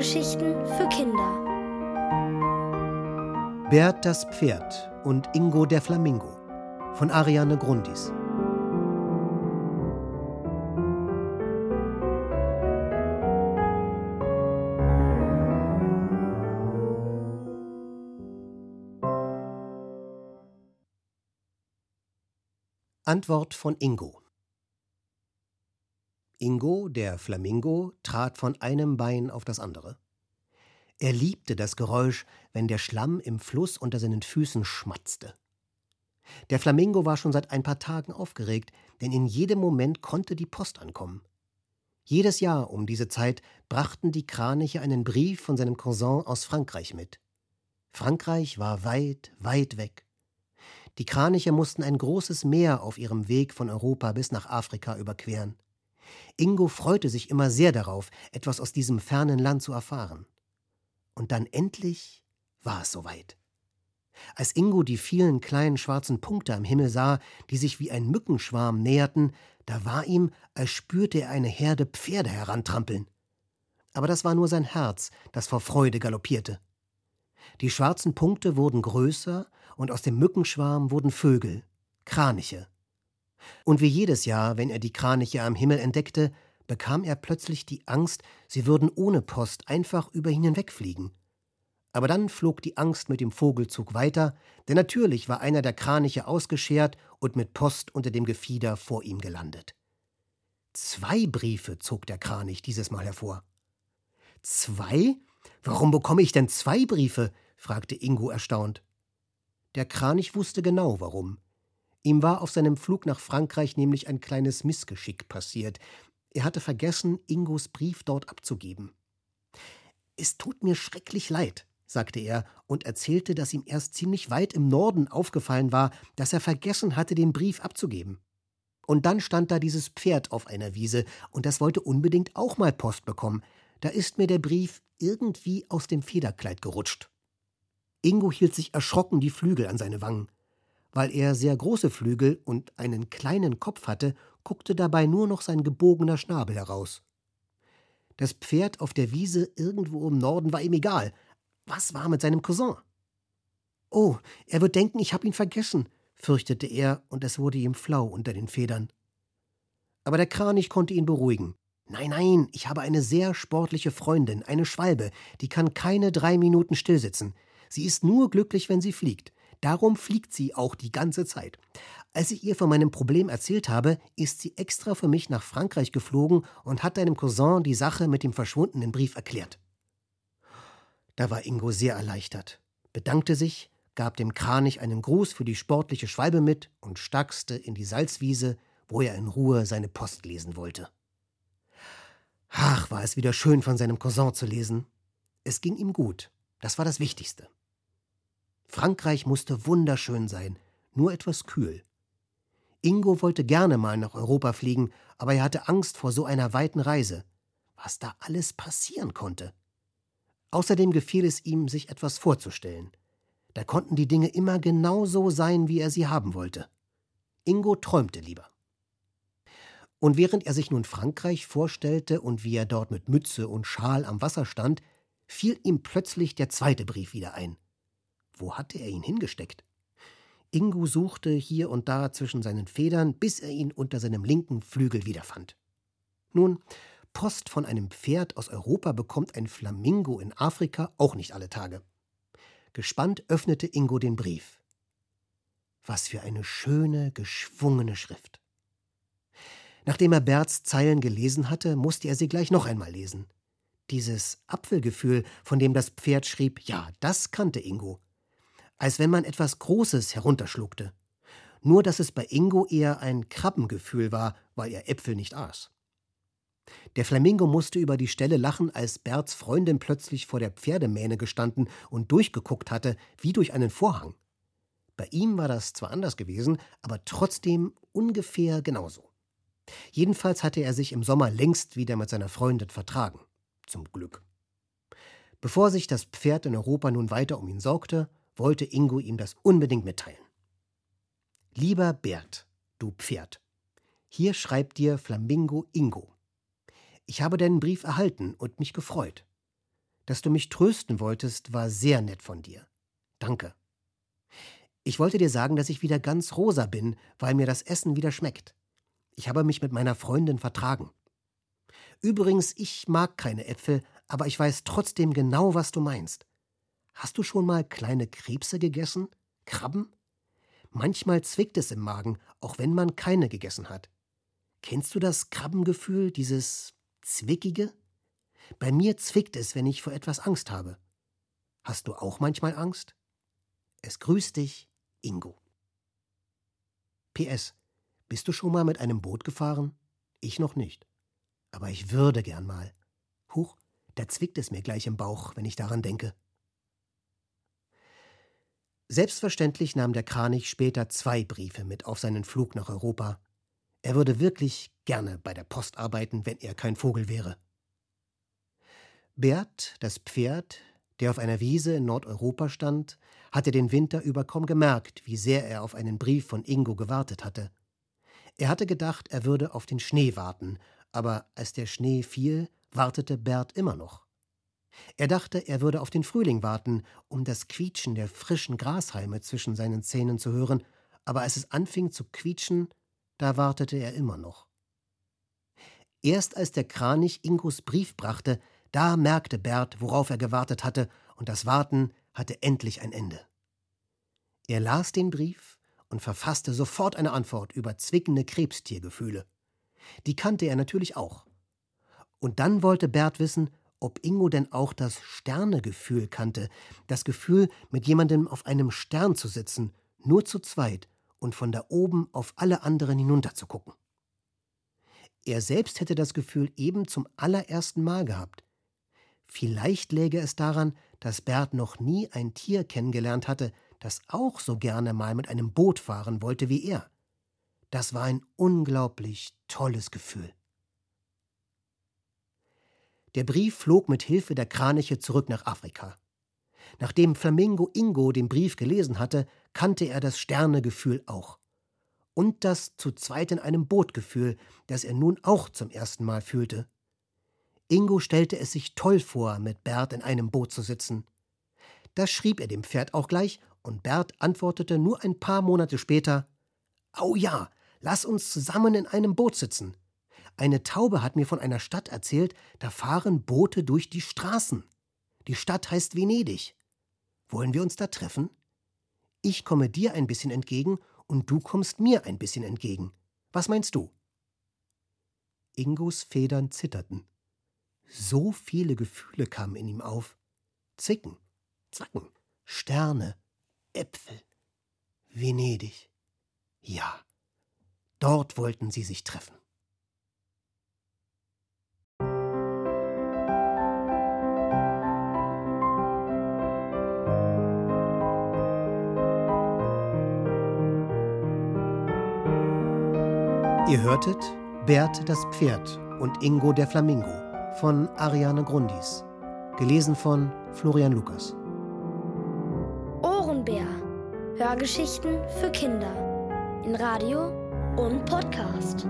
Hörgeschichten für Kinder. Bert das Pferd und Ingo der Flamingo von Ariane Grundis. Antwort von Ingo Ingo, der Flamingo, trat von einem Bein auf das andere. Er liebte das Geräusch, wenn der Schlamm im Fluss unter seinen Füßen schmatzte. Der Flamingo war schon seit ein paar Tagen aufgeregt, denn in jedem Moment konnte die Post ankommen. Jedes Jahr um diese Zeit brachten die Kraniche einen Brief von seinem Cousin aus Frankreich mit. Frankreich war weit, weit weg. Die Kraniche mussten ein großes Meer auf ihrem Weg von Europa bis nach Afrika überqueren. Ingo freute sich immer sehr darauf, etwas aus diesem fernen Land zu erfahren. Und dann endlich war es soweit. Als Ingo die vielen kleinen schwarzen Punkte am Himmel sah, die sich wie ein Mückenschwarm näherten, da war ihm, als spürte er eine Herde Pferde herantrampeln. Aber das war nur sein Herz, das vor Freude galoppierte. Die schwarzen Punkte wurden größer, und aus dem Mückenschwarm wurden Vögel, Kraniche, und wie jedes Jahr, wenn er die Kraniche am Himmel entdeckte, bekam er plötzlich die Angst, sie würden ohne Post einfach über ihn hinwegfliegen. Aber dann flog die Angst mit dem Vogelzug weiter, denn natürlich war einer der Kraniche ausgeschert und mit Post unter dem Gefieder vor ihm gelandet. Zwei Briefe zog der Kranich dieses Mal hervor. Zwei? Warum bekomme ich denn zwei Briefe? fragte Ingo erstaunt. Der Kranich wusste genau warum. Ihm war auf seinem Flug nach Frankreich nämlich ein kleines Missgeschick passiert. Er hatte vergessen, Ingos Brief dort abzugeben. Es tut mir schrecklich leid, sagte er und erzählte, dass ihm erst ziemlich weit im Norden aufgefallen war, dass er vergessen hatte, den Brief abzugeben. Und dann stand da dieses Pferd auf einer Wiese, und das wollte unbedingt auch mal Post bekommen. Da ist mir der Brief irgendwie aus dem Federkleid gerutscht. Ingo hielt sich erschrocken die Flügel an seine Wangen. Weil er sehr große Flügel und einen kleinen Kopf hatte, guckte dabei nur noch sein gebogener Schnabel heraus. Das Pferd auf der Wiese irgendwo im Norden war ihm egal. Was war mit seinem Cousin? Oh, er wird denken, ich habe ihn vergessen, fürchtete er, und es wurde ihm flau unter den Federn. Aber der Kranich konnte ihn beruhigen. Nein, nein, ich habe eine sehr sportliche Freundin, eine Schwalbe, die kann keine drei Minuten stillsitzen. Sie ist nur glücklich, wenn sie fliegt. Darum fliegt sie auch die ganze Zeit. Als ich ihr von meinem Problem erzählt habe, ist sie extra für mich nach Frankreich geflogen und hat deinem Cousin die Sache mit dem verschwundenen Brief erklärt. Da war Ingo sehr erleichtert, bedankte sich, gab dem Kranich einen Gruß für die sportliche Schwalbe mit und stackste in die Salzwiese, wo er in Ruhe seine Post lesen wollte. Ach, war es wieder schön von seinem Cousin zu lesen. Es ging ihm gut, das war das Wichtigste. Frankreich musste wunderschön sein, nur etwas kühl. Ingo wollte gerne mal nach Europa fliegen, aber er hatte Angst vor so einer weiten Reise. Was da alles passieren konnte. Außerdem gefiel es ihm, sich etwas vorzustellen. Da konnten die Dinge immer genau so sein, wie er sie haben wollte. Ingo träumte lieber. Und während er sich nun Frankreich vorstellte und wie er dort mit Mütze und Schal am Wasser stand, fiel ihm plötzlich der zweite Brief wieder ein. Wo hatte er ihn hingesteckt? Ingo suchte hier und da zwischen seinen Federn, bis er ihn unter seinem linken Flügel wiederfand. Nun, Post von einem Pferd aus Europa bekommt ein Flamingo in Afrika auch nicht alle Tage. Gespannt öffnete Ingo den Brief. Was für eine schöne, geschwungene Schrift. Nachdem er Berts Zeilen gelesen hatte, musste er sie gleich noch einmal lesen. Dieses Apfelgefühl, von dem das Pferd schrieb, ja, das kannte Ingo als wenn man etwas Großes herunterschluckte. Nur dass es bei Ingo eher ein Krabbengefühl war, weil er Äpfel nicht aß. Der Flamingo musste über die Stelle lachen, als Berts Freundin plötzlich vor der Pferdemähne gestanden und durchgeguckt hatte, wie durch einen Vorhang. Bei ihm war das zwar anders gewesen, aber trotzdem ungefähr genauso. Jedenfalls hatte er sich im Sommer längst wieder mit seiner Freundin vertragen. Zum Glück. Bevor sich das Pferd in Europa nun weiter um ihn sorgte, wollte Ingo ihm das unbedingt mitteilen. Lieber Bert, du Pferd, hier schreibt dir Flamingo Ingo. Ich habe deinen Brief erhalten und mich gefreut. Dass du mich trösten wolltest, war sehr nett von dir. Danke. Ich wollte dir sagen, dass ich wieder ganz rosa bin, weil mir das Essen wieder schmeckt. Ich habe mich mit meiner Freundin vertragen. Übrigens, ich mag keine Äpfel, aber ich weiß trotzdem genau, was du meinst. Hast du schon mal kleine Krebse gegessen? Krabben? Manchmal zwickt es im Magen, auch wenn man keine gegessen hat. Kennst du das Krabbengefühl, dieses Zwickige? Bei mir zwickt es, wenn ich vor etwas Angst habe. Hast du auch manchmal Angst? Es grüßt dich, Ingo. PS. Bist du schon mal mit einem Boot gefahren? Ich noch nicht. Aber ich würde gern mal. Huch, da zwickt es mir gleich im Bauch, wenn ich daran denke. Selbstverständlich nahm der Kranich später zwei Briefe mit auf seinen Flug nach Europa. Er würde wirklich gerne bei der Post arbeiten, wenn er kein Vogel wäre. Bert, das Pferd, der auf einer Wiese in Nordeuropa stand, hatte den Winter über kaum gemerkt, wie sehr er auf einen Brief von Ingo gewartet hatte. Er hatte gedacht, er würde auf den Schnee warten, aber als der Schnee fiel, wartete Bert immer noch. Er dachte, er würde auf den Frühling warten, um das Quietschen der frischen Grashalme zwischen seinen Zähnen zu hören, aber als es anfing zu quietschen, da wartete er immer noch. Erst als der Kranich Ingos Brief brachte, da merkte Bert, worauf er gewartet hatte, und das Warten hatte endlich ein Ende. Er las den Brief und verfasste sofort eine Antwort über zwickende Krebstiergefühle. Die kannte er natürlich auch. Und dann wollte Bert wissen, ob Ingo denn auch das Sternegefühl kannte, das Gefühl, mit jemandem auf einem Stern zu sitzen, nur zu zweit und von da oben auf alle anderen hinunterzugucken. Er selbst hätte das Gefühl eben zum allerersten Mal gehabt. Vielleicht läge es daran, dass Bert noch nie ein Tier kennengelernt hatte, das auch so gerne mal mit einem Boot fahren wollte wie er. Das war ein unglaublich tolles Gefühl. Der Brief flog mit Hilfe der Kraniche zurück nach Afrika. Nachdem Flamingo Ingo den Brief gelesen hatte, kannte er das Sternegefühl auch. Und das zu zweit in einem Bootgefühl, das er nun auch zum ersten Mal fühlte. Ingo stellte es sich toll vor, mit Bert in einem Boot zu sitzen. Das schrieb er dem Pferd auch gleich, und Bert antwortete nur ein paar Monate später Au ja, lass uns zusammen in einem Boot sitzen. Eine Taube hat mir von einer Stadt erzählt, da fahren Boote durch die Straßen. Die Stadt heißt Venedig. Wollen wir uns da treffen? Ich komme dir ein bisschen entgegen und du kommst mir ein bisschen entgegen. Was meinst du? Ingos Federn zitterten. So viele Gefühle kamen in ihm auf. Zicken, Zacken, Sterne, Äpfel, Venedig. Ja, dort wollten sie sich treffen. Ihr hörtet Bert das Pferd und Ingo der Flamingo von Ariane Grundis. Gelesen von Florian Lukas. Ohrenbär. Hörgeschichten für Kinder. In Radio und Podcast.